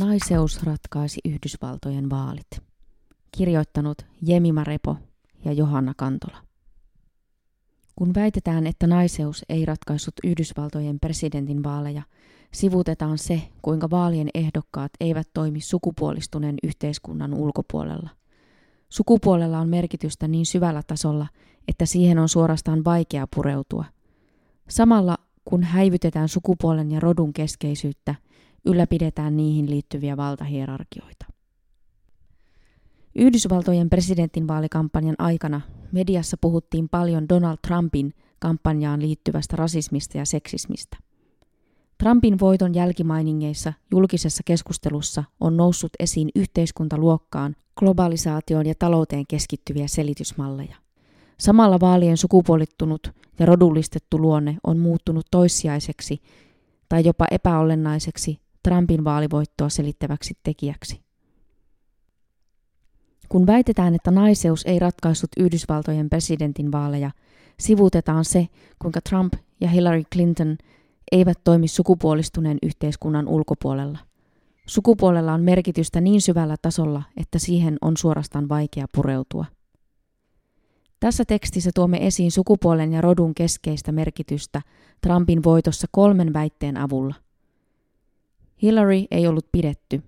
Naiseus ratkaisi Yhdysvaltojen vaalit. Kirjoittanut Jemima Repo ja Johanna Kantola. Kun väitetään, että naiseus ei ratkaissut Yhdysvaltojen presidentin vaaleja, sivutetaan se, kuinka vaalien ehdokkaat eivät toimi sukupuolistuneen yhteiskunnan ulkopuolella. Sukupuolella on merkitystä niin syvällä tasolla, että siihen on suorastaan vaikea pureutua. Samalla kun häivytetään sukupuolen ja rodun keskeisyyttä, ylläpidetään niihin liittyviä valtahierarkioita. Yhdysvaltojen presidentinvaalikampanjan aikana mediassa puhuttiin paljon Donald Trumpin kampanjaan liittyvästä rasismista ja seksismistä. Trumpin voiton jälkimainingeissa julkisessa keskustelussa on noussut esiin yhteiskuntaluokkaan, globalisaatioon ja talouteen keskittyviä selitysmalleja. Samalla vaalien sukupuolittunut ja rodullistettu luonne on muuttunut toissijaiseksi tai jopa epäolennaiseksi Trumpin vaalivoittoa selittäväksi tekijäksi. Kun väitetään, että naiseus ei ratkaissut Yhdysvaltojen presidentin vaaleja, sivutetaan se, kuinka Trump ja Hillary Clinton eivät toimi sukupuolistuneen yhteiskunnan ulkopuolella. Sukupuolella on merkitystä niin syvällä tasolla, että siihen on suorastaan vaikea pureutua. Tässä tekstissä tuomme esiin sukupuolen ja rodun keskeistä merkitystä Trumpin voitossa kolmen väitteen avulla. Hillary ei ollut pidetty.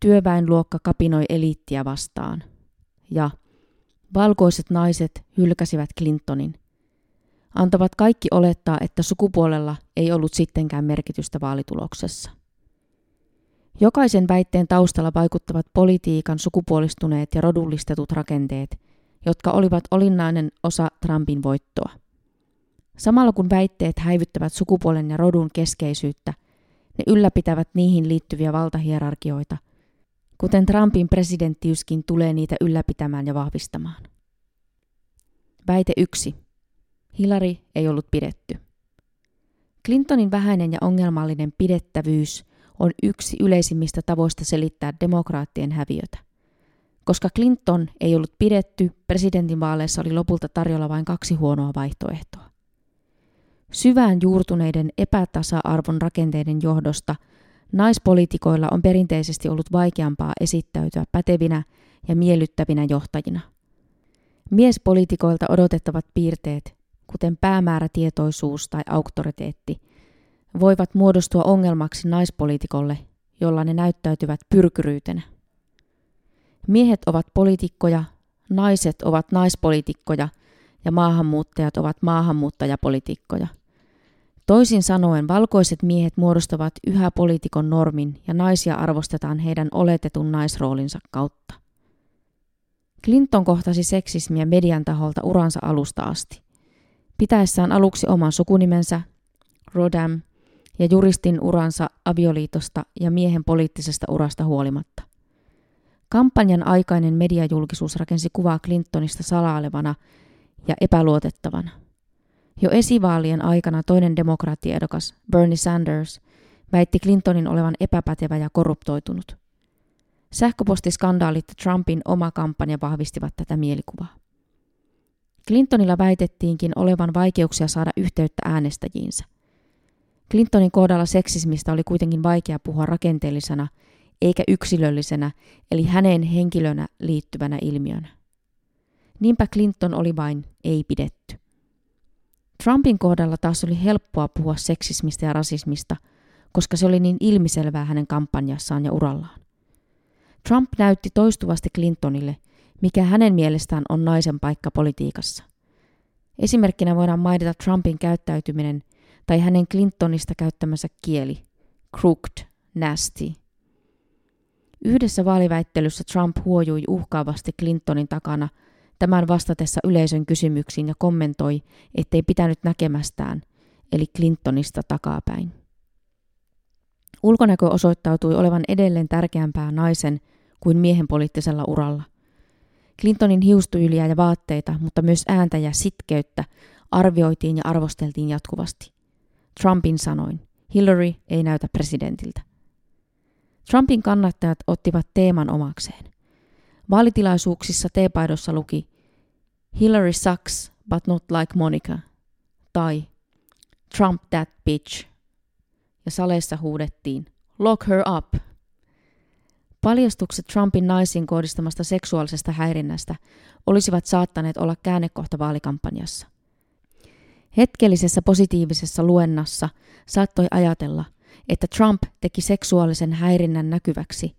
Työväenluokka kapinoi eliittiä vastaan. Ja valkoiset naiset hylkäsivät Clintonin. Antavat kaikki olettaa, että sukupuolella ei ollut sittenkään merkitystä vaalituloksessa. Jokaisen väitteen taustalla vaikuttavat politiikan sukupuolistuneet ja rodullistetut rakenteet – jotka olivat olinnainen osa Trumpin voittoa. Samalla kun väitteet häivyttävät sukupuolen ja rodun keskeisyyttä, ne ylläpitävät niihin liittyviä valtahierarkioita, kuten Trumpin presidenttiyskin tulee niitä ylläpitämään ja vahvistamaan. Väite 1. Hillary ei ollut pidetty. Clintonin vähäinen ja ongelmallinen pidettävyys on yksi yleisimmistä tavoista selittää demokraattien häviötä. Koska Clinton ei ollut pidetty, presidentinvaaleissa oli lopulta tarjolla vain kaksi huonoa vaihtoehtoa. Syvään juurtuneiden epätasa-arvon rakenteiden johdosta naispoliitikoilla on perinteisesti ollut vaikeampaa esittäytyä pätevinä ja miellyttävinä johtajina. Miespoliitikoilta odotettavat piirteet, kuten päämäärätietoisuus tai auktoriteetti, voivat muodostua ongelmaksi naispoliitikolle, jolla ne näyttäytyvät pyrkyryytenä. Miehet ovat poliitikkoja, naiset ovat naispoliitikkoja ja maahanmuuttajat ovat maahanmuuttajapolitiikkoja. Toisin sanoen valkoiset miehet muodostavat yhä poliitikon normin ja naisia arvostetaan heidän oletetun naisroolinsa kautta. Clinton kohtasi seksismiä median taholta uransa alusta asti. Pitäessään aluksi oman sukunimensä, Rodam, ja juristin uransa avioliitosta ja miehen poliittisesta urasta huolimatta. Kampanjan aikainen mediajulkisuus rakensi kuvaa Clintonista salailevana ja epäluotettavana. Jo esivaalien aikana toinen demokraattiehdokas, Bernie Sanders, väitti Clintonin olevan epäpätevä ja korruptoitunut. Sähköpostiskandaalit Trumpin oma kampanja vahvistivat tätä mielikuvaa. Clintonilla väitettiinkin olevan vaikeuksia saada yhteyttä äänestäjiinsä. Clintonin kohdalla seksismistä oli kuitenkin vaikea puhua rakenteellisena eikä yksilöllisenä, eli häneen henkilönä liittyvänä ilmiönä. Niinpä Clinton oli vain ei pidetty. Trumpin kohdalla taas oli helppoa puhua seksismistä ja rasismista, koska se oli niin ilmiselvää hänen kampanjassaan ja urallaan. Trump näytti toistuvasti Clintonille, mikä hänen mielestään on naisen paikka politiikassa. Esimerkkinä voidaan mainita Trumpin käyttäytyminen tai hänen Clintonista käyttämänsä kieli, crooked, nasty Yhdessä vaaliväittelyssä Trump huojui uhkaavasti Clintonin takana tämän vastatessa yleisön kysymyksiin ja kommentoi, ettei pitänyt näkemästään, eli Clintonista takapäin. Ulkonäkö osoittautui olevan edelleen tärkeämpää naisen kuin miehen poliittisella uralla. Clintonin hiustyyliä ja vaatteita, mutta myös ääntä ja sitkeyttä arvioitiin ja arvosteltiin jatkuvasti. Trumpin sanoin, Hillary ei näytä presidentiltä. Trumpin kannattajat ottivat teeman omakseen. Vaalitilaisuuksissa teepaidossa luki Hillary sucks, but not like Monica, tai Trump that bitch, ja saleissa huudettiin lock her up. Paljastukset Trumpin naisiin kohdistamasta seksuaalisesta häirinnästä olisivat saattaneet olla käännekohta vaalikampanjassa. Hetkellisessä positiivisessa luennassa saattoi ajatella, että Trump teki seksuaalisen häirinnän näkyväksi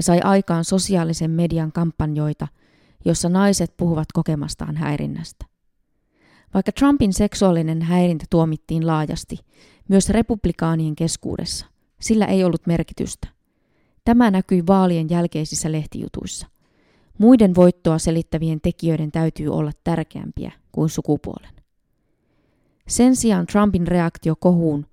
ja sai aikaan sosiaalisen median kampanjoita, jossa naiset puhuvat kokemastaan häirinnästä. Vaikka Trumpin seksuaalinen häirintä tuomittiin laajasti, myös republikaanien keskuudessa, sillä ei ollut merkitystä. Tämä näkyi vaalien jälkeisissä lehtijutuissa. Muiden voittoa selittävien tekijöiden täytyy olla tärkeämpiä kuin sukupuolen. Sen sijaan Trumpin reaktio kohuun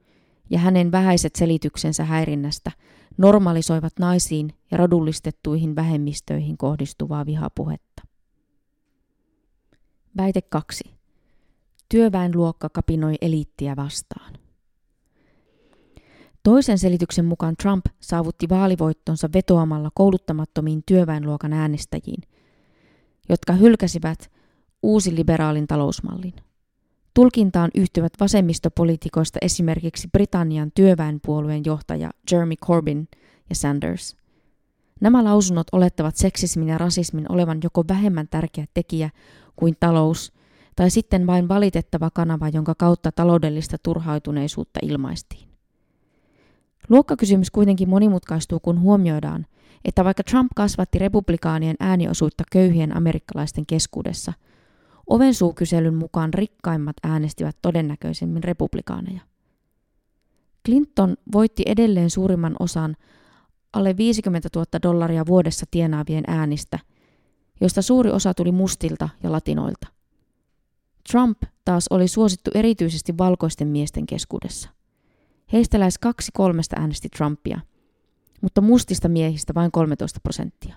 ja hänen vähäiset selityksensä häirinnästä normalisoivat naisiin ja rodullistettuihin vähemmistöihin kohdistuvaa vihapuhetta. Väite 2. Työväenluokka kapinoi eliittiä vastaan. Toisen selityksen mukaan Trump saavutti vaalivoittonsa vetoamalla kouluttamattomiin työväenluokan äänestäjiin, jotka hylkäsivät uusi liberaalin talousmallin. Tulkintaan yhtyvät vasemmistopoliitikoista esimerkiksi Britannian työväenpuolueen johtaja Jeremy Corbyn ja Sanders. Nämä lausunnot olettavat seksismin ja rasismin olevan joko vähemmän tärkeä tekijä kuin talous, tai sitten vain valitettava kanava, jonka kautta taloudellista turhautuneisuutta ilmaistiin. Luokkakysymys kuitenkin monimutkaistuu, kun huomioidaan, että vaikka Trump kasvatti republikaanien ääniosuutta köyhien amerikkalaisten keskuudessa – Ovensuukyselyn mukaan rikkaimmat äänestivät todennäköisemmin republikaaneja. Clinton voitti edelleen suurimman osan alle 50 000 dollaria vuodessa tienaavien äänistä, joista suuri osa tuli mustilta ja latinoilta. Trump taas oli suosittu erityisesti valkoisten miesten keskuudessa. Heistä lähes kaksi kolmesta äänesti Trumpia, mutta mustista miehistä vain 13 prosenttia.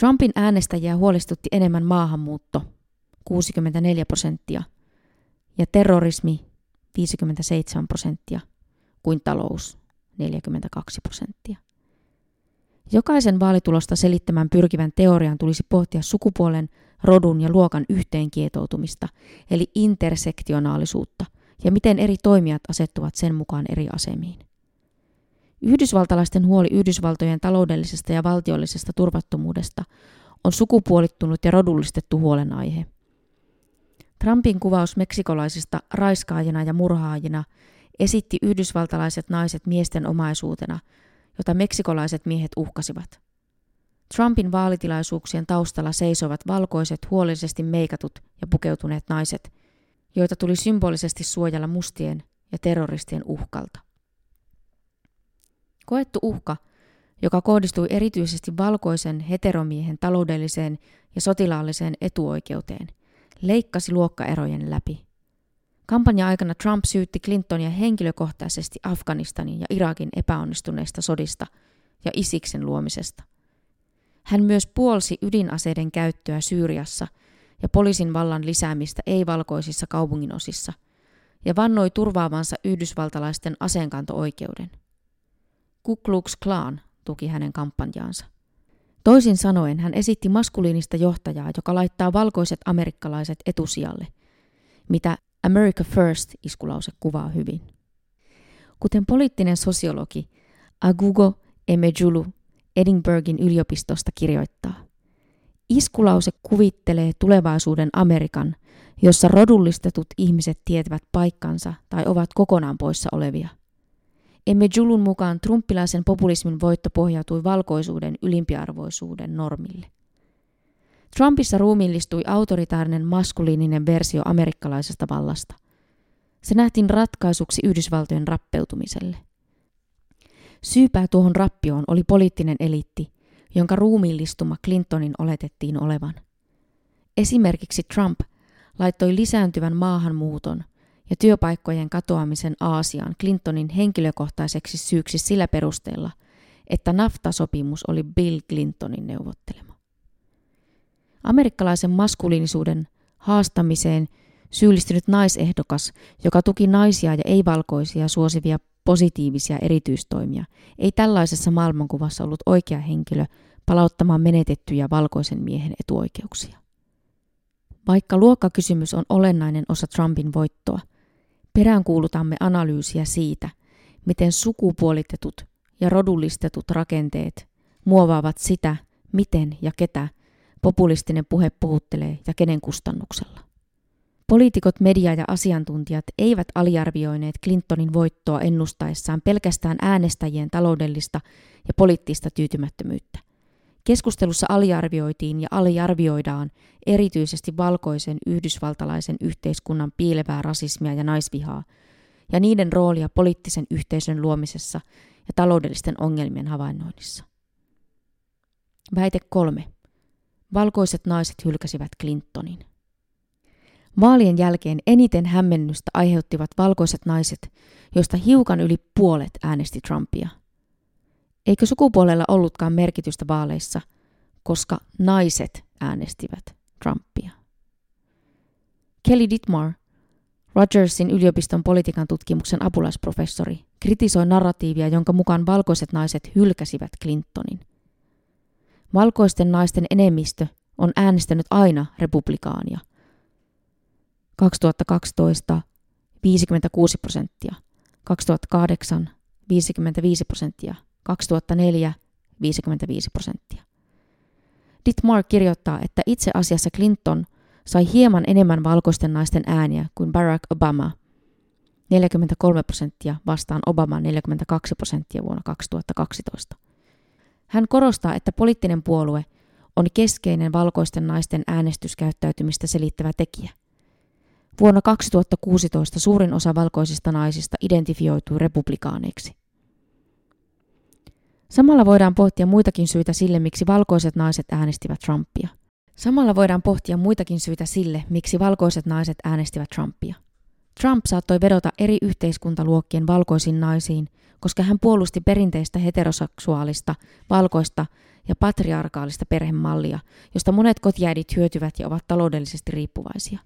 Trumpin äänestäjiä huolestutti enemmän maahanmuutto 64 prosenttia ja terrorismi 57 prosenttia kuin talous 42 prosenttia. Jokaisen vaalitulosta selittämään pyrkivän teorian tulisi pohtia sukupuolen, rodun ja luokan yhteenkietoutumista, eli intersektionaalisuutta, ja miten eri toimijat asettuvat sen mukaan eri asemiin. Yhdysvaltalaisten huoli Yhdysvaltojen taloudellisesta ja valtiollisesta turvattomuudesta on sukupuolittunut ja rodullistettu huolenaihe – Trumpin kuvaus meksikolaisista raiskaajina ja murhaajina esitti yhdysvaltalaiset naiset miesten omaisuutena, jota meksikolaiset miehet uhkasivat. Trumpin vaalitilaisuuksien taustalla seisoivat valkoiset, huolellisesti meikatut ja pukeutuneet naiset, joita tuli symbolisesti suojella mustien ja terroristien uhkalta. Koettu uhka, joka kohdistui erityisesti valkoisen heteromiehen taloudelliseen ja sotilaalliseen etuoikeuteen – leikkasi luokkaerojen läpi. Kampanja-aikana Trump syytti Clintonia henkilökohtaisesti Afganistanin ja Irakin epäonnistuneista sodista ja Isiksen luomisesta. Hän myös puolsi ydinaseiden käyttöä Syyriassa ja poliisin vallan lisäämistä ei-valkoisissa kaupunginosissa ja vannoi turvaavansa yhdysvaltalaisten aseenkanto-oikeuden. Ku Klux Klan tuki hänen kampanjaansa. Toisin sanoen hän esitti maskuliinista johtajaa, joka laittaa valkoiset amerikkalaiset etusijalle, mitä America First iskulause kuvaa hyvin. Kuten poliittinen sosiologi Agugo Emejulu Edinburghin yliopistosta kirjoittaa, iskulause kuvittelee tulevaisuuden Amerikan, jossa rodullistetut ihmiset tietävät paikkansa tai ovat kokonaan poissa olevia – emme Julun mukaan trumpilaisen populismin voitto pohjautui valkoisuuden ylimpiarvoisuuden normille. Trumpissa ruumiillistui autoritaarinen maskuliininen versio amerikkalaisesta vallasta. Se nähtiin ratkaisuksi Yhdysvaltojen rappeutumiselle. Syypää tuohon rappioon oli poliittinen eliitti, jonka ruumiillistuma Clintonin oletettiin olevan. Esimerkiksi Trump laittoi lisääntyvän maahanmuuton ja työpaikkojen katoamisen Aasiaan Clintonin henkilökohtaiseksi syyksi sillä perusteella, että NAFTA-sopimus oli Bill Clintonin neuvottelema. Amerikkalaisen maskuliinisuuden haastamiseen syyllistynyt naisehdokas, joka tuki naisia ja ei-valkoisia suosivia positiivisia erityistoimia, ei tällaisessa maailmankuvassa ollut oikea henkilö palauttamaan menetettyjä valkoisen miehen etuoikeuksia. Vaikka luokkakysymys on olennainen osa Trumpin voittoa, peräänkuulutamme analyysiä siitä, miten sukupuolitetut ja rodullistetut rakenteet muovaavat sitä, miten ja ketä populistinen puhe puhuttelee ja kenen kustannuksella. Poliitikot, media ja asiantuntijat eivät aliarvioineet Clintonin voittoa ennustaessaan pelkästään äänestäjien taloudellista ja poliittista tyytymättömyyttä. Keskustelussa aliarvioitiin ja aliarvioidaan erityisesti valkoisen yhdysvaltalaisen yhteiskunnan piilevää rasismia ja naisvihaa, ja niiden roolia poliittisen yhteisön luomisessa ja taloudellisten ongelmien havainnoinnissa. Väite kolme. Valkoiset naiset hylkäsivät Clintonin. Vaalien jälkeen eniten hämmennystä aiheuttivat valkoiset naiset, joista hiukan yli puolet äänesti Trumpia. Eikö sukupuolella ollutkaan merkitystä vaaleissa, koska naiset äänestivät Trumpia? Kelly Dittmar, Rogersin yliopiston politiikan tutkimuksen apulaisprofessori, kritisoi narratiivia, jonka mukaan valkoiset naiset hylkäsivät Clintonin. Valkoisten naisten enemmistö on äänestänyt aina republikaania. 2012 56 prosenttia, 2008 55 prosenttia, 2004 55 prosenttia. Dittmar kirjoittaa, että itse asiassa Clinton sai hieman enemmän valkoisten naisten ääniä kuin Barack Obama, 43 prosenttia vastaan Obama 42 prosenttia vuonna 2012. Hän korostaa, että poliittinen puolue on keskeinen valkoisten naisten äänestyskäyttäytymistä selittävä tekijä. Vuonna 2016 suurin osa valkoisista naisista identifioitui republikaaneiksi. Samalla voidaan pohtia muitakin syitä sille, miksi valkoiset naiset äänestivät Trumpia. Samalla voidaan pohtia muitakin syitä sille, miksi valkoiset naiset äänestivät Trumpia. Trump saattoi vedota eri yhteiskuntaluokkien valkoisiin naisiin, koska hän puolusti perinteistä heteroseksuaalista, valkoista ja patriarkaalista perhemallia, josta monet kotiäidit hyötyvät ja ovat taloudellisesti riippuvaisia.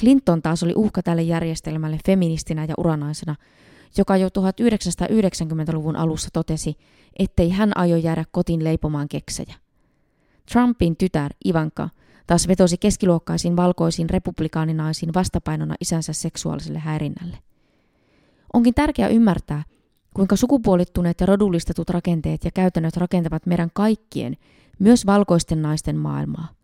Clinton taas oli uhka tälle järjestelmälle feministinä ja uranaisena, joka jo 1990-luvun alussa totesi, ettei hän aio jäädä kotiin leipomaan keksejä. Trumpin tytär Ivanka taas vetosi keskiluokkaisiin valkoisiin republikaaninaisiin vastapainona isänsä seksuaaliselle häirinnälle. Onkin tärkeää ymmärtää, kuinka sukupuolittuneet ja rodullistetut rakenteet ja käytännöt rakentavat meidän kaikkien, myös valkoisten naisten maailmaa.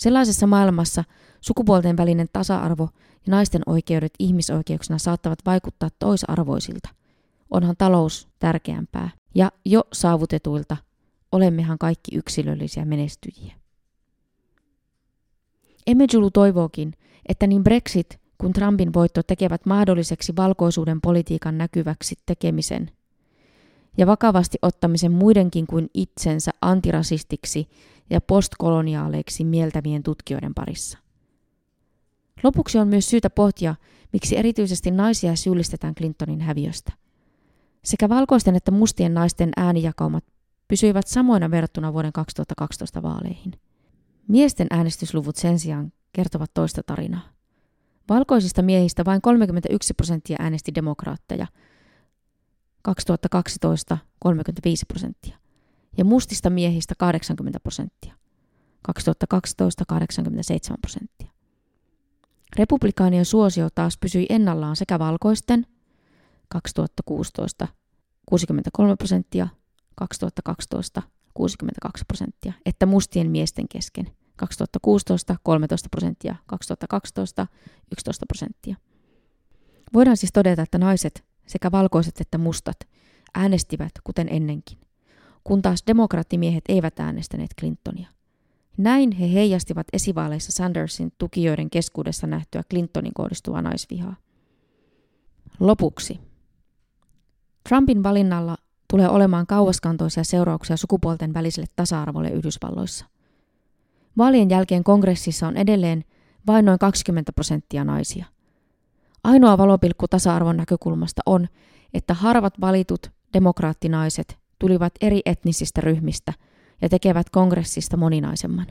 Sellaisessa maailmassa sukupuolten välinen tasa-arvo ja naisten oikeudet ihmisoikeuksina saattavat vaikuttaa toisarvoisilta. Onhan talous tärkeämpää ja jo saavutetuilta olemmehan kaikki yksilöllisiä menestyjiä. Emejulu toivookin, että niin Brexit kuin Trumpin voitto tekevät mahdolliseksi valkoisuuden politiikan näkyväksi tekemisen ja vakavasti ottamisen muidenkin kuin itsensä antirasistiksi ja postkoloniaaleiksi mieltävien tutkijoiden parissa. Lopuksi on myös syytä pohtia, miksi erityisesti naisia syyllistetään Clintonin häviöstä. Sekä valkoisten että mustien naisten äänijakaumat pysyivät samoina verrattuna vuoden 2012 vaaleihin. Miesten äänestysluvut sen sijaan kertovat toista tarinaa. Valkoisista miehistä vain 31 prosenttia äänesti demokraatteja, 2012 35 prosenttia, ja mustista miehistä 80 prosenttia, 2012 87 prosenttia. Republikaanien suosio taas pysyi ennallaan sekä valkoisten 2016 63 prosenttia, 2012 62 prosenttia, että mustien miesten kesken 2016 13 prosenttia, 2012 11 prosenttia. Voidaan siis todeta, että naiset, sekä valkoiset että mustat, äänestivät kuten ennenkin, kun taas demokraattimiehet eivät äänestäneet Clintonia. Näin he heijastivat esivaaleissa Sandersin tukijoiden keskuudessa nähtyä Clintonin kohdistuvaa naisvihaa. Lopuksi. Trumpin valinnalla tulee olemaan kauaskantoisia seurauksia sukupuolten väliselle tasa-arvolle Yhdysvalloissa. Vaalien jälkeen kongressissa on edelleen vain noin 20 prosenttia naisia. Ainoa valopilkku tasa-arvon näkökulmasta on, että harvat valitut demokraattinaiset tulivat eri etnisistä ryhmistä ja tekevät kongressista moninaisemman.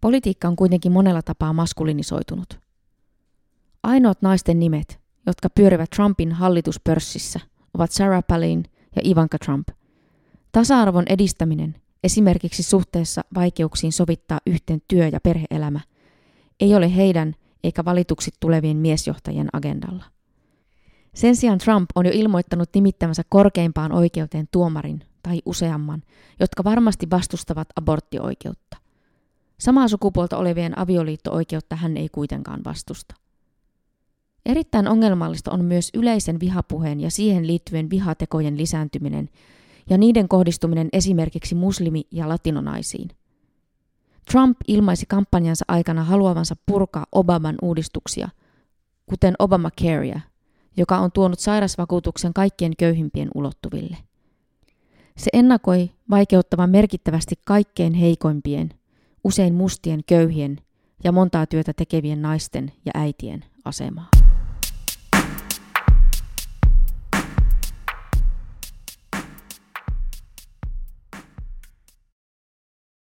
Politiikka on kuitenkin monella tapaa maskulinisoitunut. Ainoat naisten nimet, jotka pyörivät Trumpin hallituspörssissä, ovat Sarah Palin ja Ivanka Trump. Tasa-arvon edistäminen, esimerkiksi suhteessa vaikeuksiin sovittaa yhteen työ- ja perheelämä, ei ole heidän eikä valituksi tulevien miesjohtajien agendalla. Sen sijaan Trump on jo ilmoittanut nimittämänsä korkeimpaan oikeuteen tuomarin tai useamman, jotka varmasti vastustavat aborttioikeutta. Samaa sukupuolta olevien avioliitto-oikeutta hän ei kuitenkaan vastusta. Erittäin ongelmallista on myös yleisen vihapuheen ja siihen liittyvien vihatekojen lisääntyminen ja niiden kohdistuminen esimerkiksi muslimi- ja latinonaisiin. Trump ilmaisi kampanjansa aikana haluavansa purkaa Obaman uudistuksia, kuten Obamacarea, joka on tuonut sairasvakuutuksen kaikkien köyhimpien ulottuville. Se ennakoi vaikeuttavan merkittävästi kaikkein heikoimpien, usein mustien köyhien ja montaa työtä tekevien naisten ja äitien asemaa.